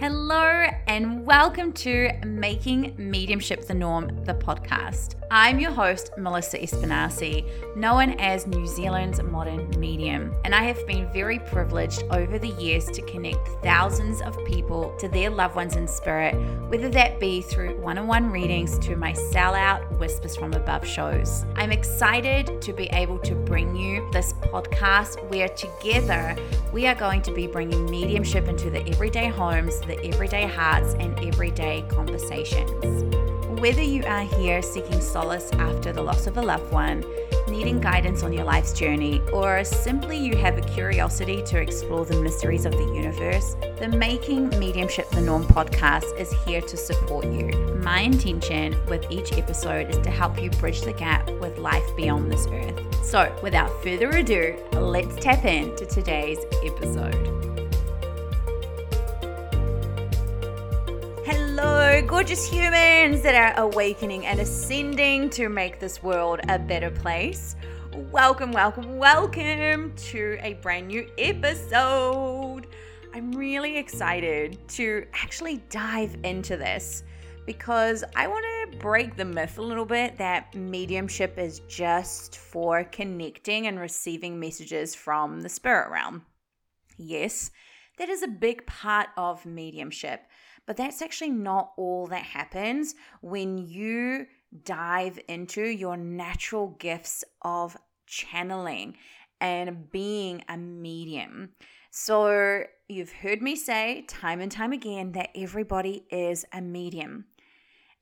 Hello, and welcome to Making Mediumship the Norm, the podcast. I'm your host, Melissa Espinasi, known as New Zealand's modern medium, and I have been very privileged over the years to connect thousands of people to their loved ones in spirit, whether that be through one on one readings to my sellout Whispers from Above shows. I'm excited to be able to bring you this podcast where together we are going to be bringing mediumship into the everyday homes the everyday hearts and everyday conversations. Whether you are here seeking solace after the loss of a loved one, needing guidance on your life's journey, or simply you have a curiosity to explore the mysteries of the universe, the Making Mediumship the Norm podcast is here to support you. My intention with each episode is to help you bridge the gap with life beyond this earth. So, without further ado, let's tap into today's episode. Gorgeous humans that are awakening and ascending to make this world a better place. Welcome, welcome, welcome to a brand new episode. I'm really excited to actually dive into this because I want to break the myth a little bit that mediumship is just for connecting and receiving messages from the spirit realm. Yes, that is a big part of mediumship. But that's actually not all that happens when you dive into your natural gifts of channeling and being a medium. So, you've heard me say time and time again that everybody is a medium.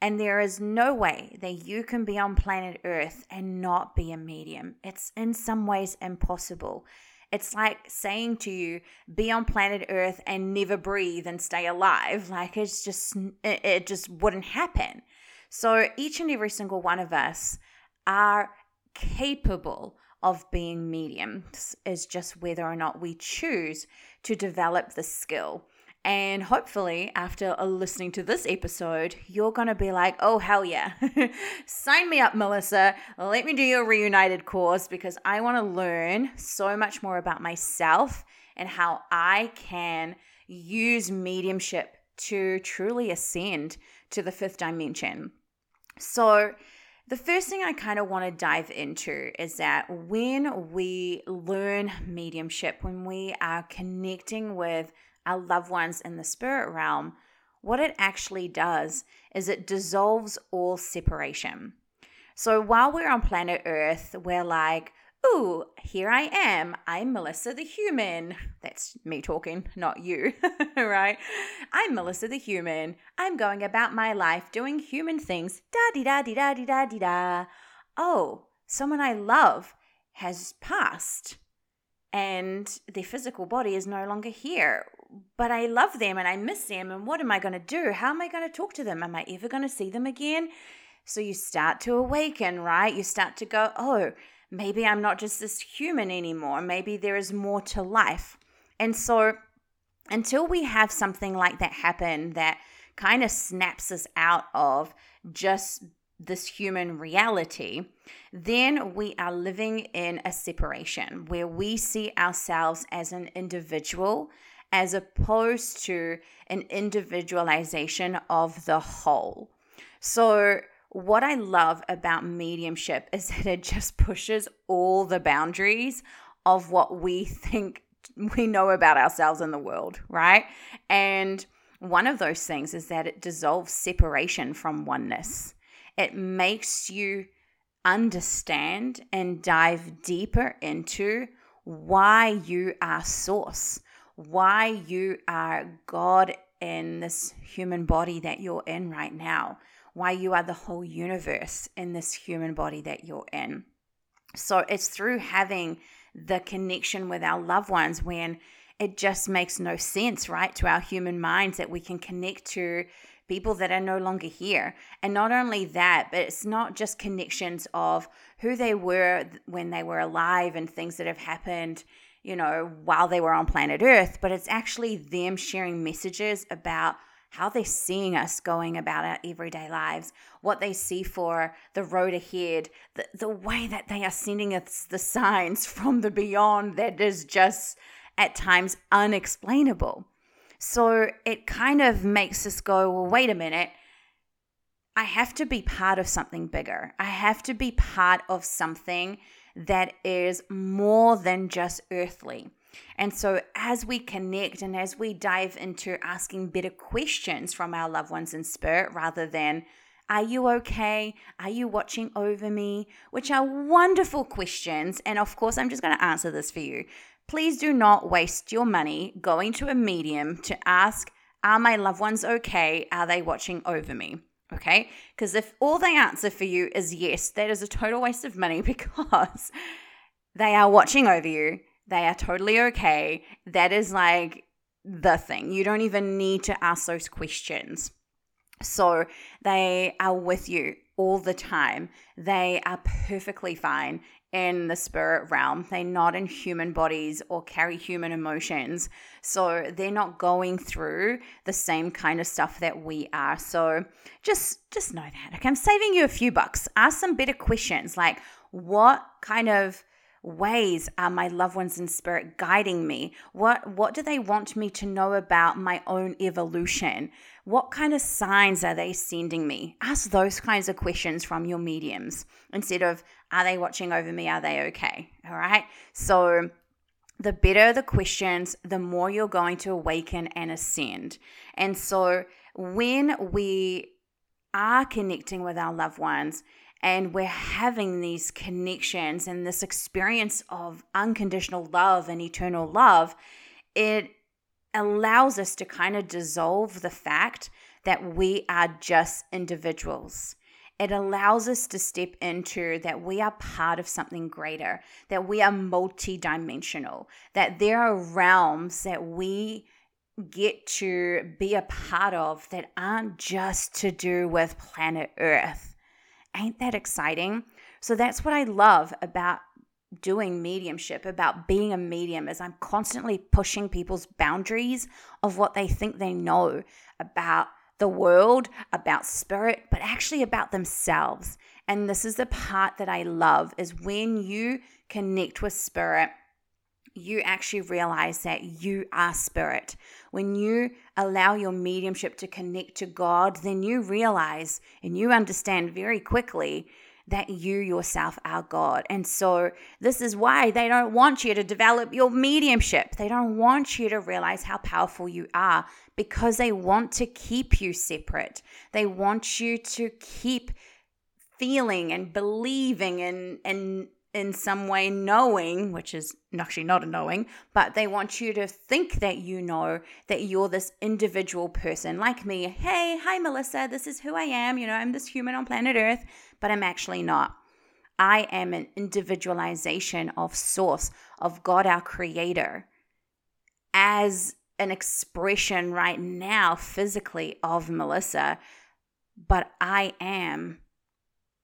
And there is no way that you can be on planet Earth and not be a medium. It's in some ways impossible. It's like saying to you, be on planet Earth and never breathe and stay alive. Like it's just, it, just wouldn't happen. So each and every single one of us are capable of being mediums, is just whether or not we choose to develop the skill. And hopefully, after uh, listening to this episode, you're going to be like, oh, hell yeah. Sign me up, Melissa. Let me do your reunited course because I want to learn so much more about myself and how I can use mediumship to truly ascend to the fifth dimension. So, the first thing I kind of want to dive into is that when we learn mediumship, when we are connecting with our loved ones in the spirit realm, what it actually does is it dissolves all separation. So while we're on planet Earth, we're like, ooh, here I am. I'm Melissa the human. That's me talking, not you, right? I'm Melissa the human. I'm going about my life doing human things. Da di da di da di da di da. Oh, someone I love has passed and their physical body is no longer here but I love them and I miss them. And what am I going to do? How am I going to talk to them? Am I ever going to see them again? So you start to awaken, right? You start to go, oh, maybe I'm not just this human anymore. Maybe there is more to life. And so until we have something like that happen that kind of snaps us out of just this human reality, then we are living in a separation where we see ourselves as an individual as opposed to an individualization of the whole. So, what I love about mediumship is that it just pushes all the boundaries of what we think we know about ourselves in the world, right? And one of those things is that it dissolves separation from oneness. It makes you understand and dive deeper into why you are source, why you are God in this human body that you're in right now, why you are the whole universe in this human body that you're in. So it's through having the connection with our loved ones when it just makes no sense, right, to our human minds that we can connect to people that are no longer here. And not only that, but it's not just connections of who they were when they were alive and things that have happened you know, while they were on planet Earth, but it's actually them sharing messages about how they're seeing us going about our everyday lives, what they see for the road ahead, the, the way that they are sending us the signs from the beyond that is just at times unexplainable. So it kind of makes us go, well, wait a minute. I have to be part of something bigger. I have to be part of something that is more than just earthly. And so, as we connect and as we dive into asking better questions from our loved ones in spirit rather than, Are you okay? Are you watching over me? Which are wonderful questions. And of course, I'm just going to answer this for you. Please do not waste your money going to a medium to ask, Are my loved ones okay? Are they watching over me? Okay. Because if all they answer for you is yes, that is a total waste of money because they are watching over you. They are totally okay. That is like the thing. You don't even need to ask those questions. So they are with you all the time. They are perfectly fine in the spirit realm. They're not in human bodies or carry human emotions. So they're not going through the same kind of stuff that we are. So just just know that. Okay, I'm saving you a few bucks. Ask some better questions like what kind of ways are my loved ones in spirit guiding me what what do they want me to know about my own evolution what kind of signs are they sending me ask those kinds of questions from your mediums instead of are they watching over me? Are they okay? All right? So the better the questions the more you're going to awaken and ascend. And so when we are connecting with our loved ones and we're having these connections and this experience of unconditional love and eternal love, it allows us to kind of dissolve the fact that we are just individuals. It allows us to step into that we are part of something greater, that we are multidimensional, that there are realms that we get to be a part of that aren't just to do with planet Earth Ain't that exciting? So that's what I love about doing mediumship about being a medium is I'm constantly pushing people's boundaries of what they think they know about the world, about spirit, but actually about themselves. And this is the part that I love is when you connect with spirit you actually realize that you are spirit. When you allow your mediumship to connect to God, then you realize and you understand very quickly that you yourself are God. And so, this is why they don't want you to develop your mediumship. They don't want you to realize how powerful you are because they want to keep you separate. They want you to keep feeling and believing and, and in some way knowing, which is actually not a knowing, but they want you to think that you know that you're this individual person like me. Hey, hi, Melissa, this is who I am. You know, I'm this human on planet Earth, but I'm actually not. I am an individualization of Source, of God, our Creator, as an expression right now, physically, of Melissa, but I am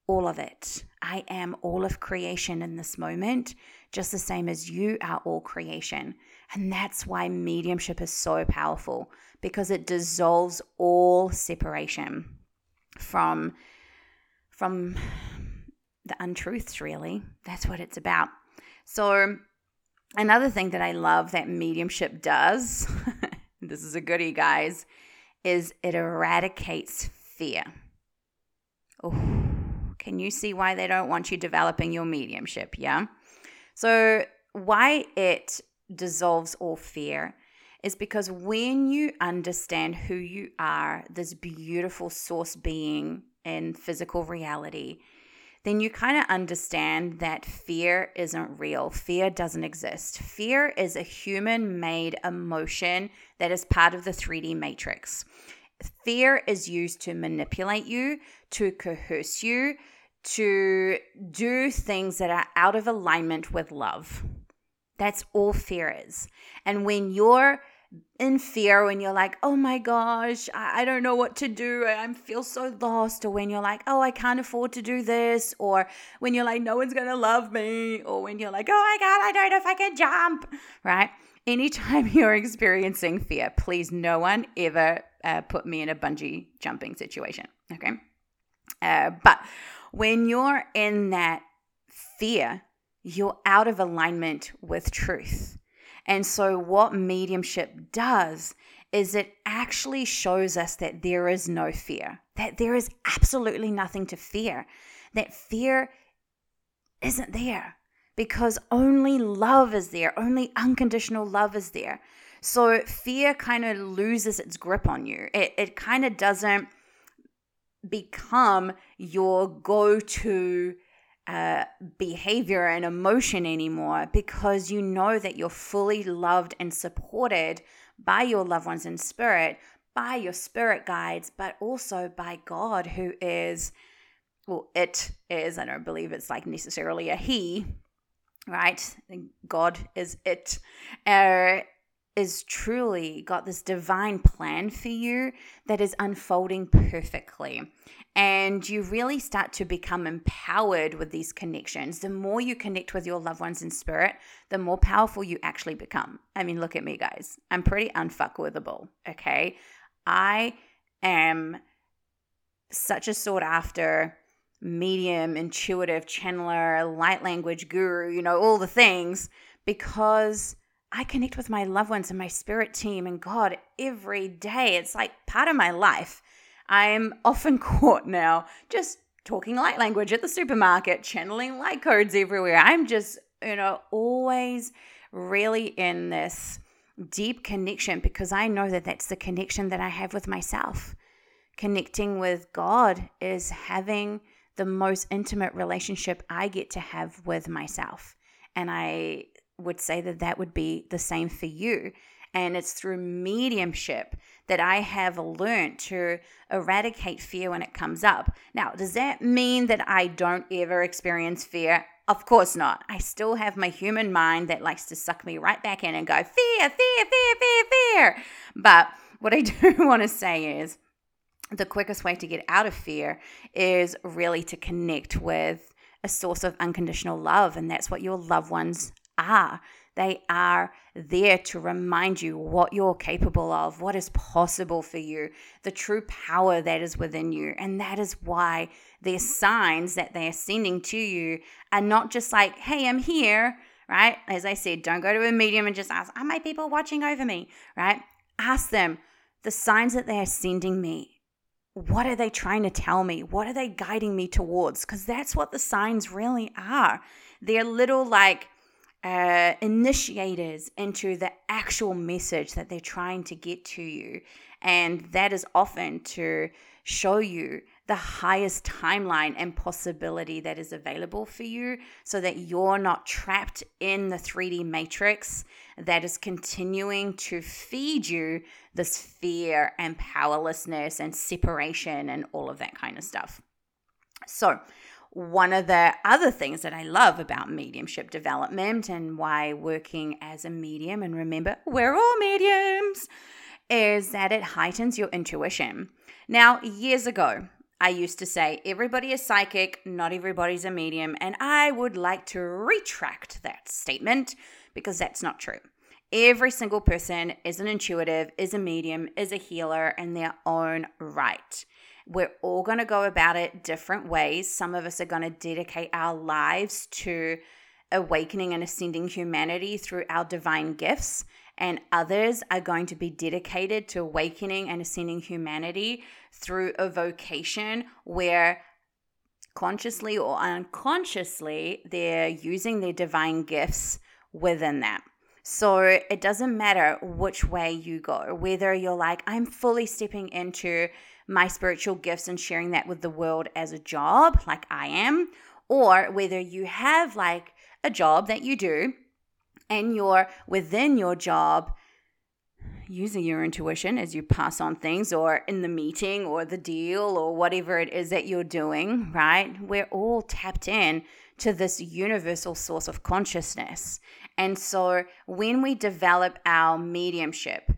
all of it. I am all of creation in this moment, just the same as you are all creation. And that's why mediumship is so powerful because it dissolves all separation from from the untruths really. That's what it's about. So another thing that I love that mediumship does, this is a goodie guys, is it eradicates fear. Oh can you see why they don't want you developing your mediumship? Yeah. So, why it dissolves all fear is because when you understand who you are, this beautiful source being in physical reality, then you kind of understand that fear isn't real. Fear doesn't exist. Fear is a human made emotion that is part of the 3D matrix. Fear is used to manipulate you, to coerce you, to do things that are out of alignment with love. That's all fear is. And when you're in fear, when you're like, oh my gosh, I, I don't know what to do, I I feel so lost, or when you're like, oh, I can't afford to do this, or when you're like, no one's gonna love me, or when you're like, oh my God, I don't know if I can jump, right? Anytime you're experiencing fear, please, no one ever uh, put me in a bungee jumping situation, okay? Uh, but when you're in that fear, you're out of alignment with truth. And so, what mediumship does is it actually shows us that there is no fear, that there is absolutely nothing to fear, that fear isn't there because only love is there, only unconditional love is there. So fear kind of loses its grip on you. It, it kind of doesn't become your go to uh, behavior and emotion anymore because you know that you're fully loved and supported by your loved ones in spirit, by your spirit guides, but also by God, who is, well, it is, I don't believe it's like necessarily a he, right? God is it. Uh, is truly got this divine plan for you that is unfolding perfectly. And you really start to become empowered with these connections. The more you connect with your loved ones in spirit, the more powerful you actually become. I mean, look at me, guys. I'm pretty unfuckwithable, okay? I am such a sought after medium, intuitive, channeler, light language guru, you know, all the things because I connect with my loved ones and my spirit team and God every day. It's like part of my life. I'm often caught now just talking light language at the supermarket, channeling light codes everywhere. I'm just, you know, always really in this deep connection because I know that that's the connection that I have with myself. Connecting with God is having the most intimate relationship I get to have with myself. And I would say that that would be the same for you. And it's through mediumship that I have learned to eradicate fear when it comes up. Now, does that mean that I don't ever experience fear? Of course not. I still have my human mind that likes to suck me right back in and go, fear, fear, fear, fear, fear. But what I do want to say is the quickest way to get out of fear is really to connect with a source of unconditional love. And that's what your loved ones are. They are there to remind you what you're capable of, what is possible for you, the true power that is within you. And that is why their signs that they are sending to you are not just like, hey, I'm here, right? As I said, don't go to a medium and just ask, are my people watching over me, right? Ask them the signs that they are sending me. What are they trying to tell me? What are they guiding me towards? Because that's what the signs really are. They're little like uh, initiators into the actual message that they're trying to get to you. And that is often to show you the highest timeline and possibility that is available for you so that you're not trapped in the 3D matrix that is continuing to feed you this fear and powerlessness and separation and all of that kind of stuff. So, one of the other things that I love about mediumship development and why working as a medium, and remember, we're all mediums, is that it heightens your intuition. Now, years ago, I used to say everybody is psychic, not everybody's a medium, and I would like to retract that statement because that's not true. Every single person is an intuitive, is a medium, is a healer in their own right. We're all going to go about it different ways. Some of us are going to dedicate our lives to awakening and ascending humanity through our divine gifts, and others are going to be dedicated to awakening and ascending humanity through a vocation where consciously or unconsciously they're using their divine gifts within that. So it doesn't matter which way you go, whether you're like, I'm fully stepping into my spiritual gifts and sharing that with the world as a job, like I am, or whether you have like a job that you do and you're within your job using your intuition as you pass on things or in the meeting or the deal or whatever it is that you're doing, right? We're all tapped in to this universal source of consciousness. And so when we develop our mediumship,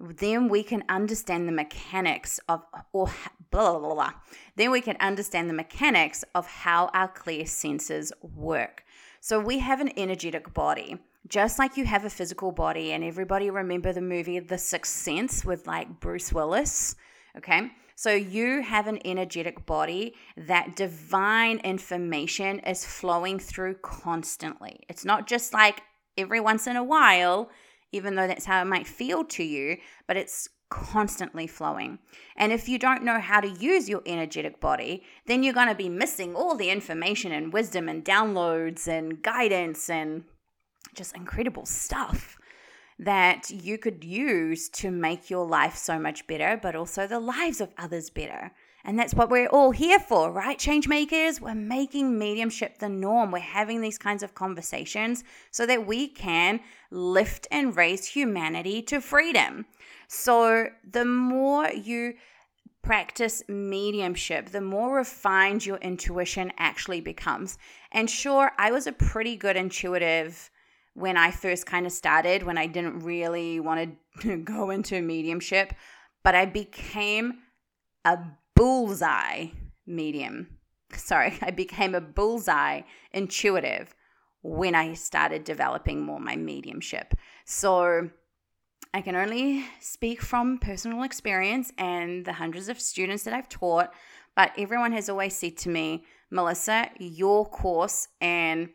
then we can understand the mechanics of or blah, blah, blah, then we can understand the mechanics of how our clear senses work. So we have an energetic body just like you have a physical body and everybody remember the movie the sixth sense with like bruce willis okay? So you have an energetic body. That divine information is flowing through constantly. It's not just like every once in a while even though that's how it might feel to you, but it's constantly flowing. And if you don't know how to use your energetic body, then you're going to be missing all the information and wisdom and downloads and guidance and just incredible stuff that you could use to make your life so much better, but also the lives of others better. And that's what we're all here for, right? Change makers, we're making mediumship the norm. We're having these kinds of conversations so that we can lift and raise humanity to freedom. So the more you practice mediumship, the more refined your intuition actually becomes. And sure, I was a pretty good intuitive when I first kind of started, when I didn't really want to go into mediumship, but I became a bullseye medium. Sorry, I became a bullseye intuitive when I started developing more my mediumship. So I can only speak from personal experience and the hundreds of students that I've taught, but everyone has always said to me, Melissa, your course and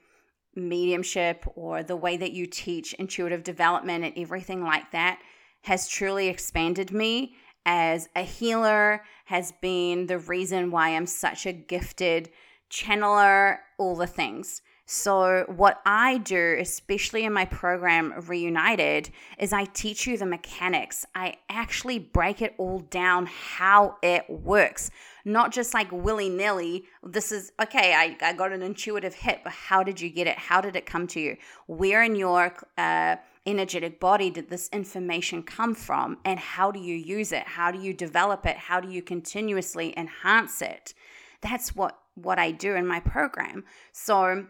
mediumship or the way that you teach intuitive development and everything like that has truly expanded me as a healer, has been the reason why I'm such a gifted channeler, all the things. So, what I do, especially in my program Reunited, is I teach you the mechanics. I actually break it all down how it works, not just like willy nilly. This is okay, I, I got an intuitive hit, but how did you get it? How did it come to you? Where in your uh, energetic body did this information come from? And how do you use it? How do you develop it? How do you continuously enhance it? That's what, what I do in my program. So,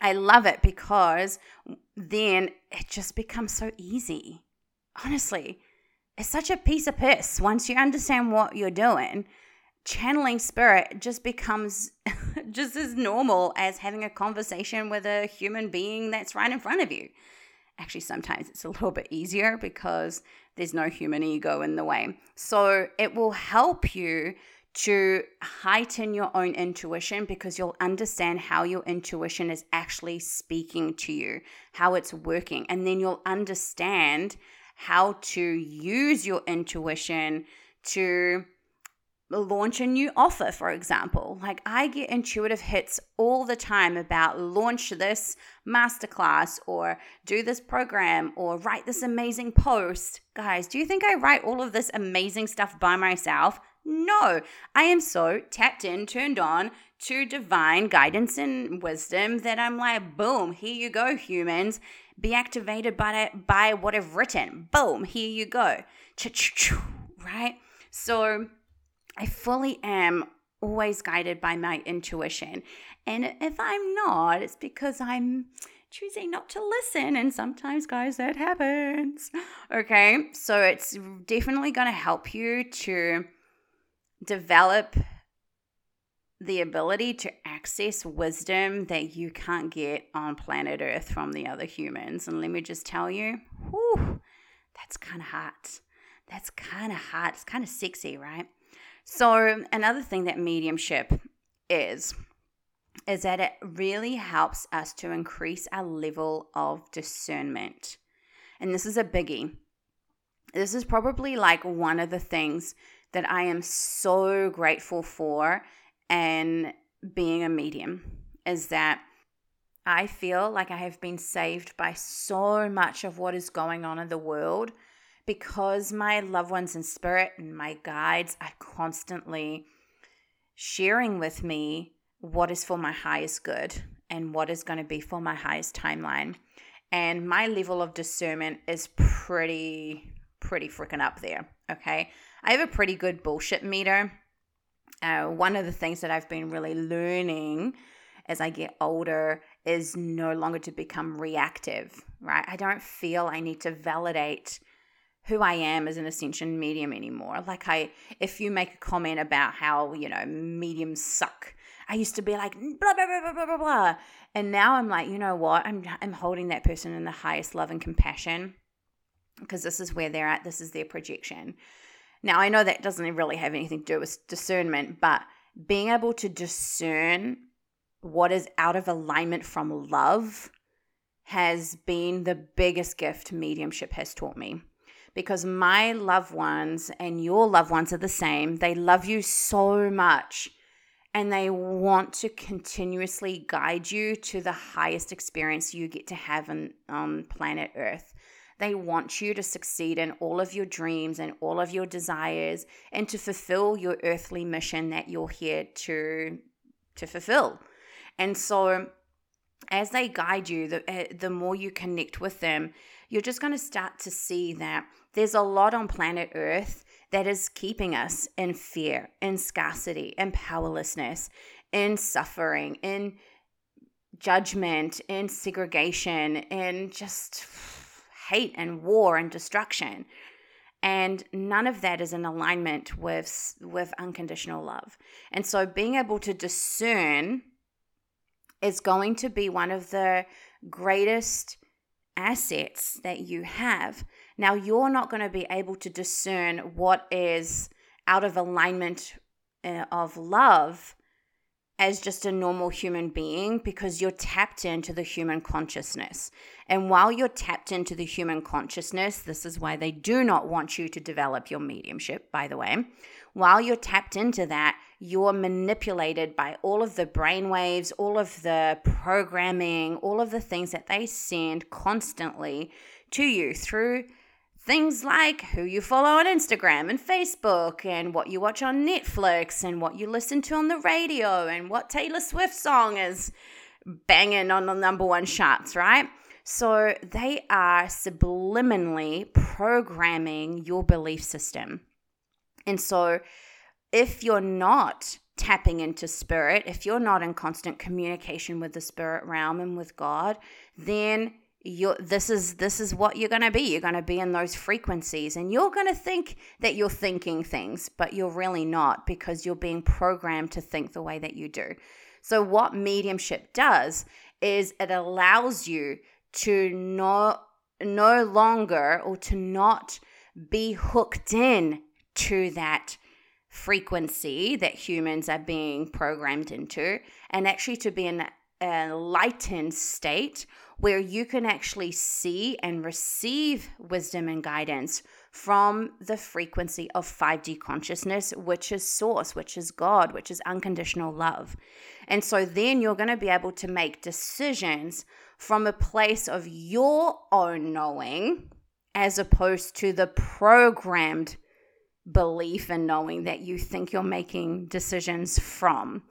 I love it because then it just becomes so easy. Honestly, it's such a piece of piss once you understand what you're doing. Channeling spirit just becomes just as normal as having a conversation with a human being that's right in front of you. Actually, sometimes it's a little bit easier because there's no human ego in the way. So it will help you to heighten your own intuition because you'll understand how your intuition is actually speaking to you, how it's working. And then you'll understand how to use your intuition to launch a new offer, for example. Like I get intuitive hits all the time about launch this masterclass or do this program or write this amazing post. Guys, do you think I write all of this amazing stuff by myself? No, I am so tapped in, turned on to divine guidance and wisdom that I'm like, boom, here you go, humans. Be activated by, by what I've written. Boom, here you go. Right? So I fully am always guided by my intuition. And if I'm not, it's because I'm choosing not to listen. And sometimes, guys, that happens. Okay. So it's definitely going to help you to develop the ability to access wisdom that you can't get on planet Earth from the other humans. And let me just tell you, whew, that's kind of hot. That's kind of hot. It's kind of sexy, right? So, another thing that mediumship is, is that it really helps us to increase our level of discernment. And this is a biggie. This is probably like one of the things that I am so grateful for and being a medium is that I feel like I have been saved by so much of what is going on in the world because my loved ones in spirit and my guides are constantly sharing with me what is for my highest good and what is going to be for my highest timeline. And my level of discernment is pretty, pretty freaking up there. Okay. I have a pretty good bullshit meter. Uh, one of the things that I've been really learning as I get older is no longer to become reactive, right? I don't feel I need to validate who I am as an ascension medium anymore. Like I if you make a comment about how, you know, mediums suck, I used to be like blah blah blah blah blah blah. And now I'm like, you know what? I'm I'm holding that person in the highest love and compassion because this is where they're at, this is their projection. Now, I know that doesn't really have anything to do with discernment, but being able to discern what is out of alignment from love has been the biggest gift mediumship has taught me. Because my loved ones and your loved ones are the same. They love you so much and they want to continuously guide you to the highest experience you get to have on, planet Earth. They want you to succeed in all of your dreams and all of your desires and to fulfill your earthly mission that you're here to to fulfill. And so as they guide you, the, eh, the more you connect with them, you're just going to start to see that there's a lot on planet Earth that is keeping us in fear, in scarcity, in powerlessness, in suffering, in judgment, in segregation, in just hate and war and destruction. And none of that is in alignment with, with unconditional love. And so being able to discern is going to be one of the greatest assets that you have. Now, you're not going to be able to discern what is out of alignment uh, of love as just a normal human being because you're tapped into the human consciousness. And while you're tapped into the human consciousness, this is why they do not want you to develop your mediumship, by the way. While you're tapped into that, you're manipulated by all of the brainwaves, all of the programming, all of the things that they send constantly to you through things like who you follow on Instagram and Facebook, and what you watch on Netflix, and what you listen to on the radio, and what Taylor Swift song is banging on the number one charts, right? So they are subliminally programming your belief system. And so if you're not tapping into spirit, if you're not in constant communication with the spirit realm and with God, then you're this is this is what you're going to be. You're going to be in those frequencies and you're going to think that you're thinking things but you're really not because you're being programmed to think the way that you do. So what mediumship does is it allows you to not no longer or to not be hooked in to that frequency that humans are being programmed into and actually to be in a lightened state where you can actually see and receive wisdom and guidance from the frequency of 5D consciousness, which is source, which is God, which is unconditional love. And so then you're going to be able to make decisions from a place of your own knowing as opposed to the programmed belief and knowing that you think you're making decisions from.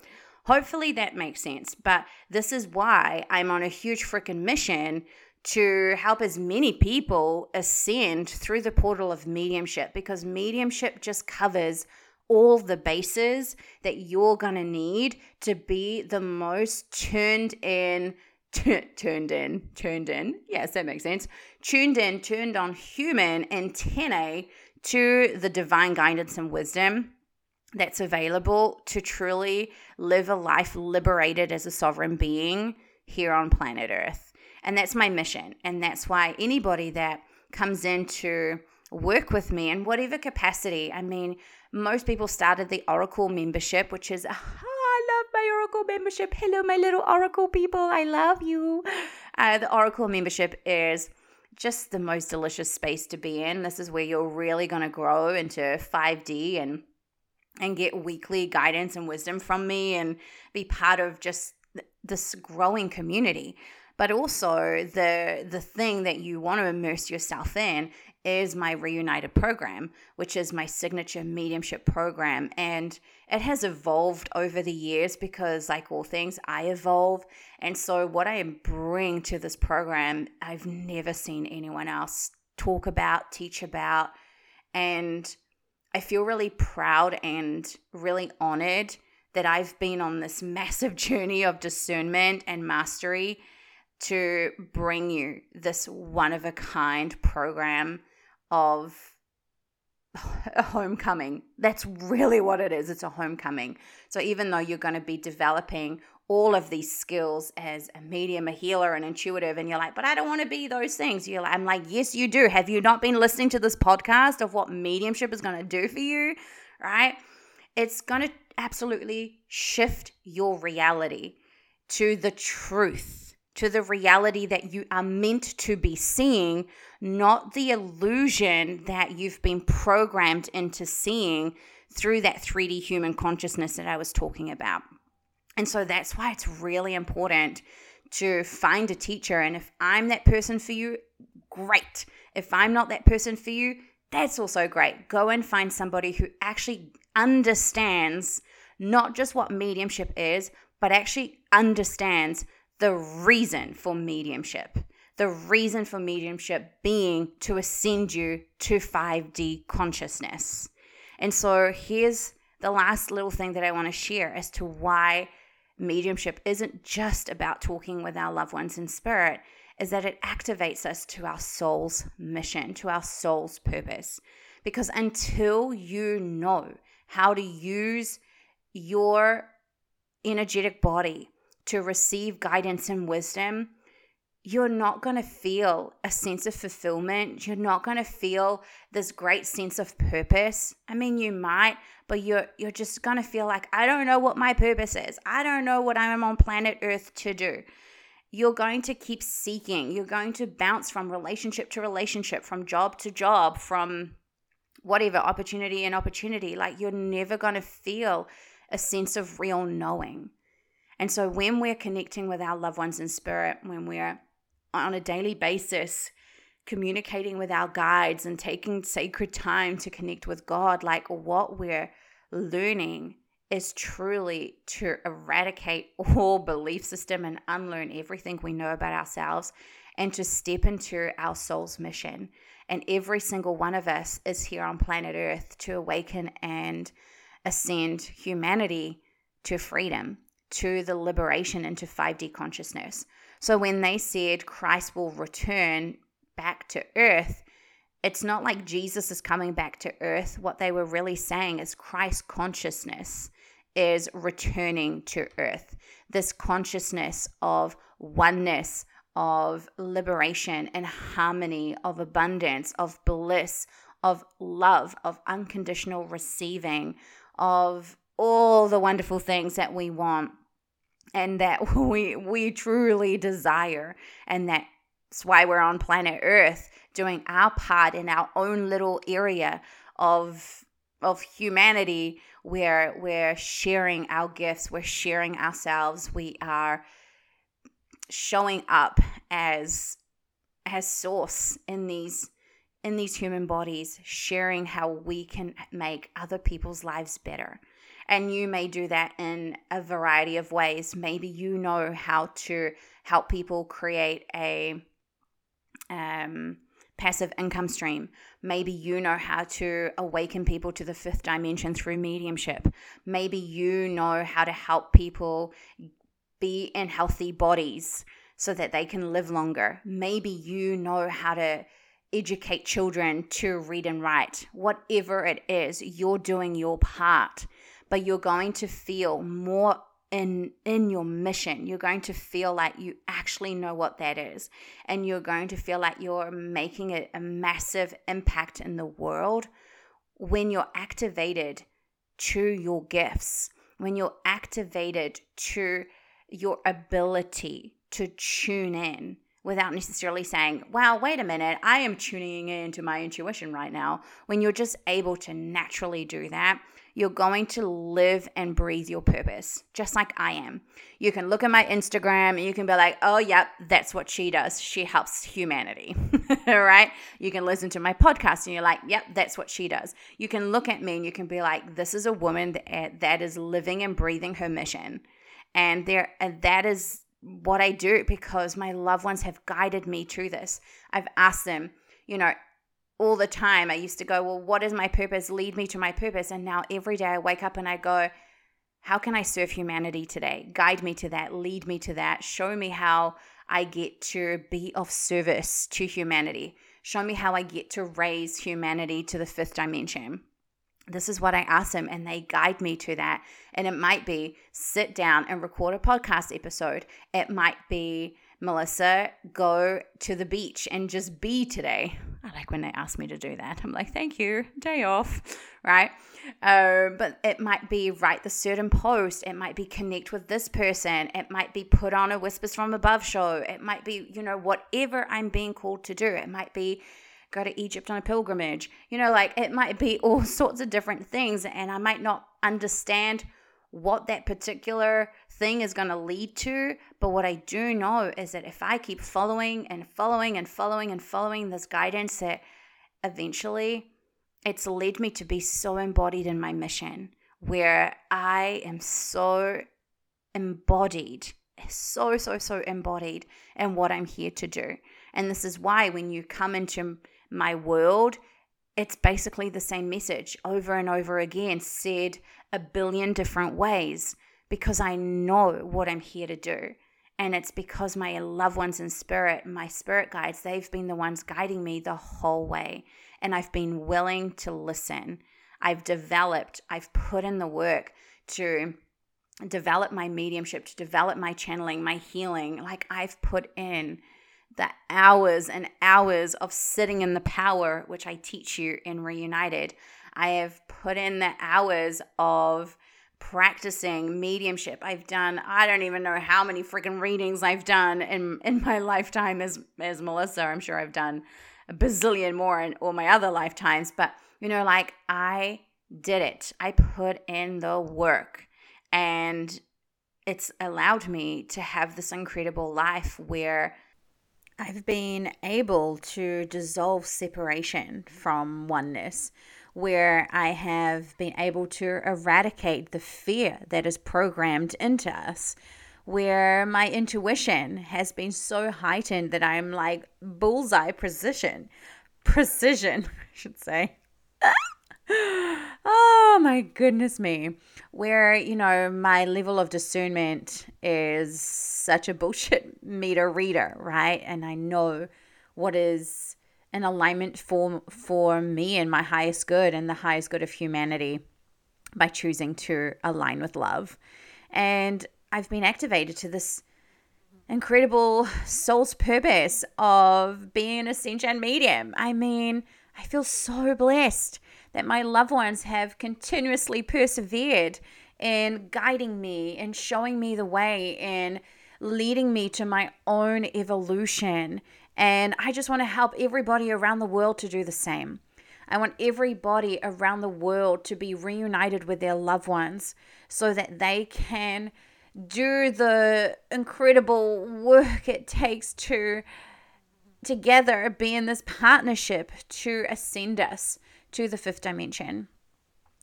Hopefully that makes sense. But this is why I'm on a huge freaking mission to help as many people ascend through the portal of mediumship because mediumship just covers all the bases that you're going to need to be the most turned in T- turned in, turned in. Yes, that makes sense. Tuned in, turned on human antennae to the divine guidance and wisdom that's available to truly live a life liberated as a sovereign being here on planet Earth. And that's my mission. And that's why anybody that comes in to work with me in whatever capacity, I mean, most people started the Oracle membership, which is, oh, I love my Oracle membership. Hello, my little Oracle people. I love you. Uh, the Oracle membership is just the most delicious space to be in. This is where you're really going to grow into 5D and and get weekly guidance and wisdom from me and be part of just this growing community. But also the the thing that you want to immerse yourself in is my reunited program, which is my signature mediumship program. And it has evolved over the years because, like all things, I evolve. And so, what I bring to this program, I've never seen anyone else talk about, teach about. And I feel really proud and really honored that I've been on this massive journey of discernment and mastery to bring you this one of a kind program of a homecoming. That's really what it is. It's a homecoming. So even though you're going to be developing all of these skills as a medium, a healer, an intuitive, and you're like, but I don't want to be those things. You're like, I'm like, yes, you do. Have you not been listening to this podcast of what mediumship is going to do for you? Right? It's going to absolutely shift your reality to the truth to the reality that you are meant to be seeing, not the illusion that you've been programmed into seeing through that 3D human consciousness that I was talking about. And so that's why it's really important to find a teacher. And if I'm that person for you, great. If I'm not that person for you, that's also great. Go and find somebody who actually understands not just what mediumship is, but actually understands the reason for mediumship. The reason for mediumship being to ascend you to 5D consciousness. And so here's the last little thing that I want to share as to why mediumship isn't just about talking with our loved ones in spirit, is that it activates us to our soul's mission, to our soul's purpose. Because until you know how to use your energetic body to receive guidance and wisdom, you're not going to feel a sense of fulfillment. You're not going to feel this great sense of purpose. I mean, you might, but you're you're just going to feel like I don't know what my purpose is. I don't know what I'm on planet Earth to do. You're going to keep seeking. You're going to bounce from relationship to relationship, from job to job, from whatever opportunity and opportunity. Like you're never going to feel a sense of real knowing. And so when we're connecting with our loved ones in spirit, when we're on a daily basis communicating with our guides and taking sacred time to connect with God, like what we're learning is truly to eradicate all belief system and unlearn everything we know about ourselves and to step into our soul's mission. And every single one of us is here on planet Earth to awaken and ascend humanity to freedom, to the liberation into 5D consciousness. So when they said Christ will return back to earth, it's not like Jesus is coming back to earth. What they were really saying is Christ consciousness is returning to earth. This consciousness of oneness, of liberation and harmony, of abundance, of bliss, of love, of unconditional receiving, of all the wonderful things that we want and that we we truly desire and that's why we're on planet earth doing our part in our own little area of of humanity where we're sharing our gifts we're sharing ourselves we are showing up as as source in these in these human bodies sharing how we can make other people's lives better and you may do that in a variety of ways. Maybe you know how to help people create a um, passive income stream. Maybe you know how to awaken people to the fifth dimension through mediumship. Maybe you know how to help people be in healthy bodies so that they can live longer. Maybe you know how to educate children to read and write. Whatever it is, you're doing your part but you're going to feel more in in your mission. You're going to feel like you actually know what that is. And you're going to feel like you're making a, a massive impact in the world when you're activated to your gifts when you're activated to your ability to tune in without necessarily saying, wow, wait a minute, I am tuning into my intuition right now. When you're just able to naturally do that, you're going to live and breathe your purpose, just like I am. You can look at my Instagram and you can be like, oh, yep, that's what she does. She helps humanity, right? You can listen to my podcast and you're like, yep, that's what she does. You can look at me and you can be like, this is a woman that, that is living and breathing her mission. And there, and that is what I do because my loved ones have guided me to this. I've asked them, you know, all the time. I used to go, Well, what is my purpose? Lead me to my purpose. And now every day I wake up and I go, How can I serve humanity today? Guide me to that, lead me to that, show me how I get to be of service to humanity, show me how I get to raise humanity to the fifth dimension. This is what I ask them, and they guide me to that. And it might be sit down and record a podcast episode. It might be Melissa, go to the beach and just be today. Like when they ask me to do that. I'm like, thank you, day off, right? Uh, but it might be write the certain post. It might be connect with this person. It might be put on a Whispers from Above show. It might be, you know, whatever I'm being called to do. It might be go to Egypt on a pilgrimage. You know, like it might be all sorts of different things, and I might not understand what that particular thing is going to lead to. But what I do know is that if I keep following and following and following and following this guidance, that eventually it's led me to be so embodied in my mission where I am so embodied, so, so, so embodied in what I'm here to do. And this is why when you come into my world, it's basically the same message over and over again, said a billion different ways because I know what I'm here to do. And it's because my loved ones in spirit, my spirit guides, they've been the ones guiding me the whole way. And I've been willing to listen. I've developed, I've put in the work to develop my mediumship, to develop my channeling, my healing. Like I've put in the hours and hours of sitting in the power, which I teach you in Reunited. I have put in the hours of practicing mediumship. I've done I don't even know how many freaking readings I've done in in my lifetime as as Melissa. I'm sure I've done a bazillion more in all my other lifetimes, but you know like I did it. I put in the work and it's allowed me to have this incredible life where I've been able to dissolve separation from oneness, where I have been able to eradicate the fear that is programmed into us, where my intuition has been so heightened that I'm like bullseye precision, precision, I should say. oh my goodness me. Where, you know, my level of discernment is such a bullshit meter reader, right? And I know what is an alignment for for me and my highest good and the highest good of humanity by choosing to align with love. And I've been activated to this incredible soul's purpose of being an ascension medium. I mean, I feel so blessed that my loved ones have continuously persevered in guiding me and showing me the way and leading me to my own evolution. And I just want to help everybody around the world to do the same. I want everybody around the world to be reunited with their loved ones so that they can do the incredible work it takes to together be in this partnership to ascend us to the fifth dimension.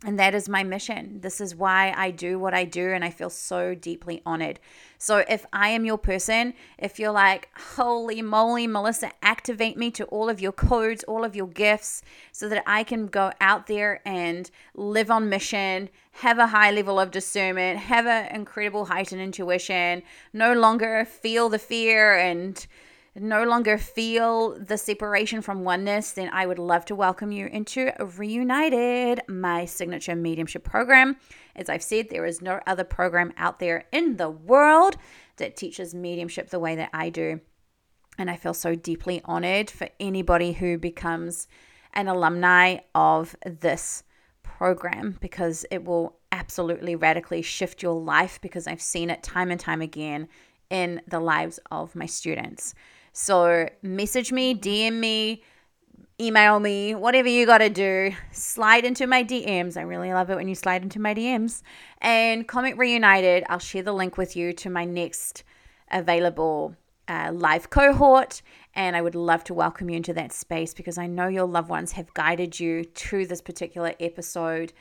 And that is my mission. This is why I do what I do, and I feel so deeply honored. So, if I am your person, if you're like, holy moly, Melissa, activate me to all of your codes, all of your gifts, so that I can go out there and live on mission, have a high level of discernment, have an incredible heightened intuition, no longer feel the fear and no longer feel the separation from oneness, then I would love to welcome you into Reunited, my signature mediumship program. As I've said, there is no other program out there in the world that teaches mediumship the way that I do. And I feel so deeply honored for anybody who becomes an alumni of this program because it will absolutely radically shift your life because I've seen it time and time again in the lives of my students. So message me, DM me, email me, whatever you got to do. Slide into my DMs. I really love it when you slide into my DMs. And comment reunited. I'll share the link with you to my next available uh, live cohort. And I would love to welcome you into that space because I know your loved ones have guided you to this particular episode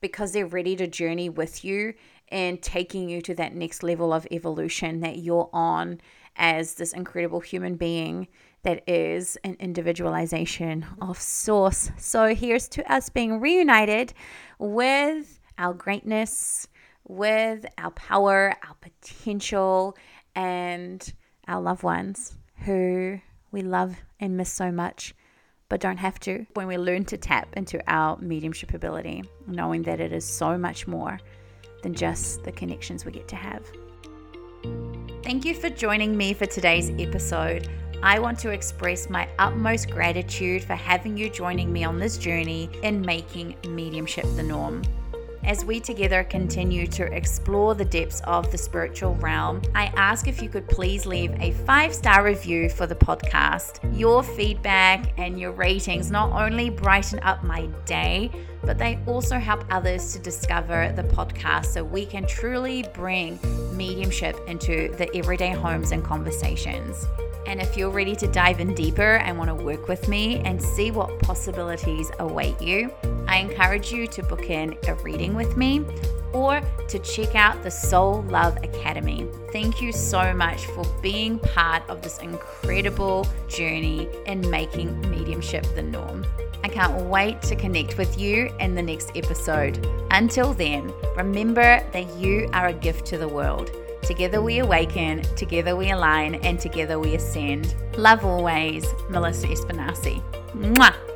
because they're ready to journey with you and taking you to that next level of evolution that you're on as this incredible human being that is an individualization of source. So here's to us being reunited with our greatness, with our power, our potential, and our loved ones who we love and miss so much, but don't have to. When we learn to tap into our mediumship ability, knowing that it is so much more than just the connections we get to have. Thank you for joining me for today's episode. I want to express my utmost gratitude for having you joining me on this journey in making mediumship the norm. As we together continue to explore the depths of the spiritual realm, I ask if you could please leave a five star review for the podcast. Your feedback and your ratings not only brighten up my day, but they also help others to discover the podcast so we can truly bring mediumship into the everyday homes and conversations. And if you're ready to dive in deeper and want to work with me and see what possibilities await you, I encourage you to book in a reading with me or to check out the Soul Love Academy. Thank you so much for being part of this incredible journey in making mediumship the norm. I can't wait to connect with you in the next episode. Until then, remember that you are a gift to the world. Together we awaken, together we align, and together we ascend. Love always, Melissa Espanasi. Mwah!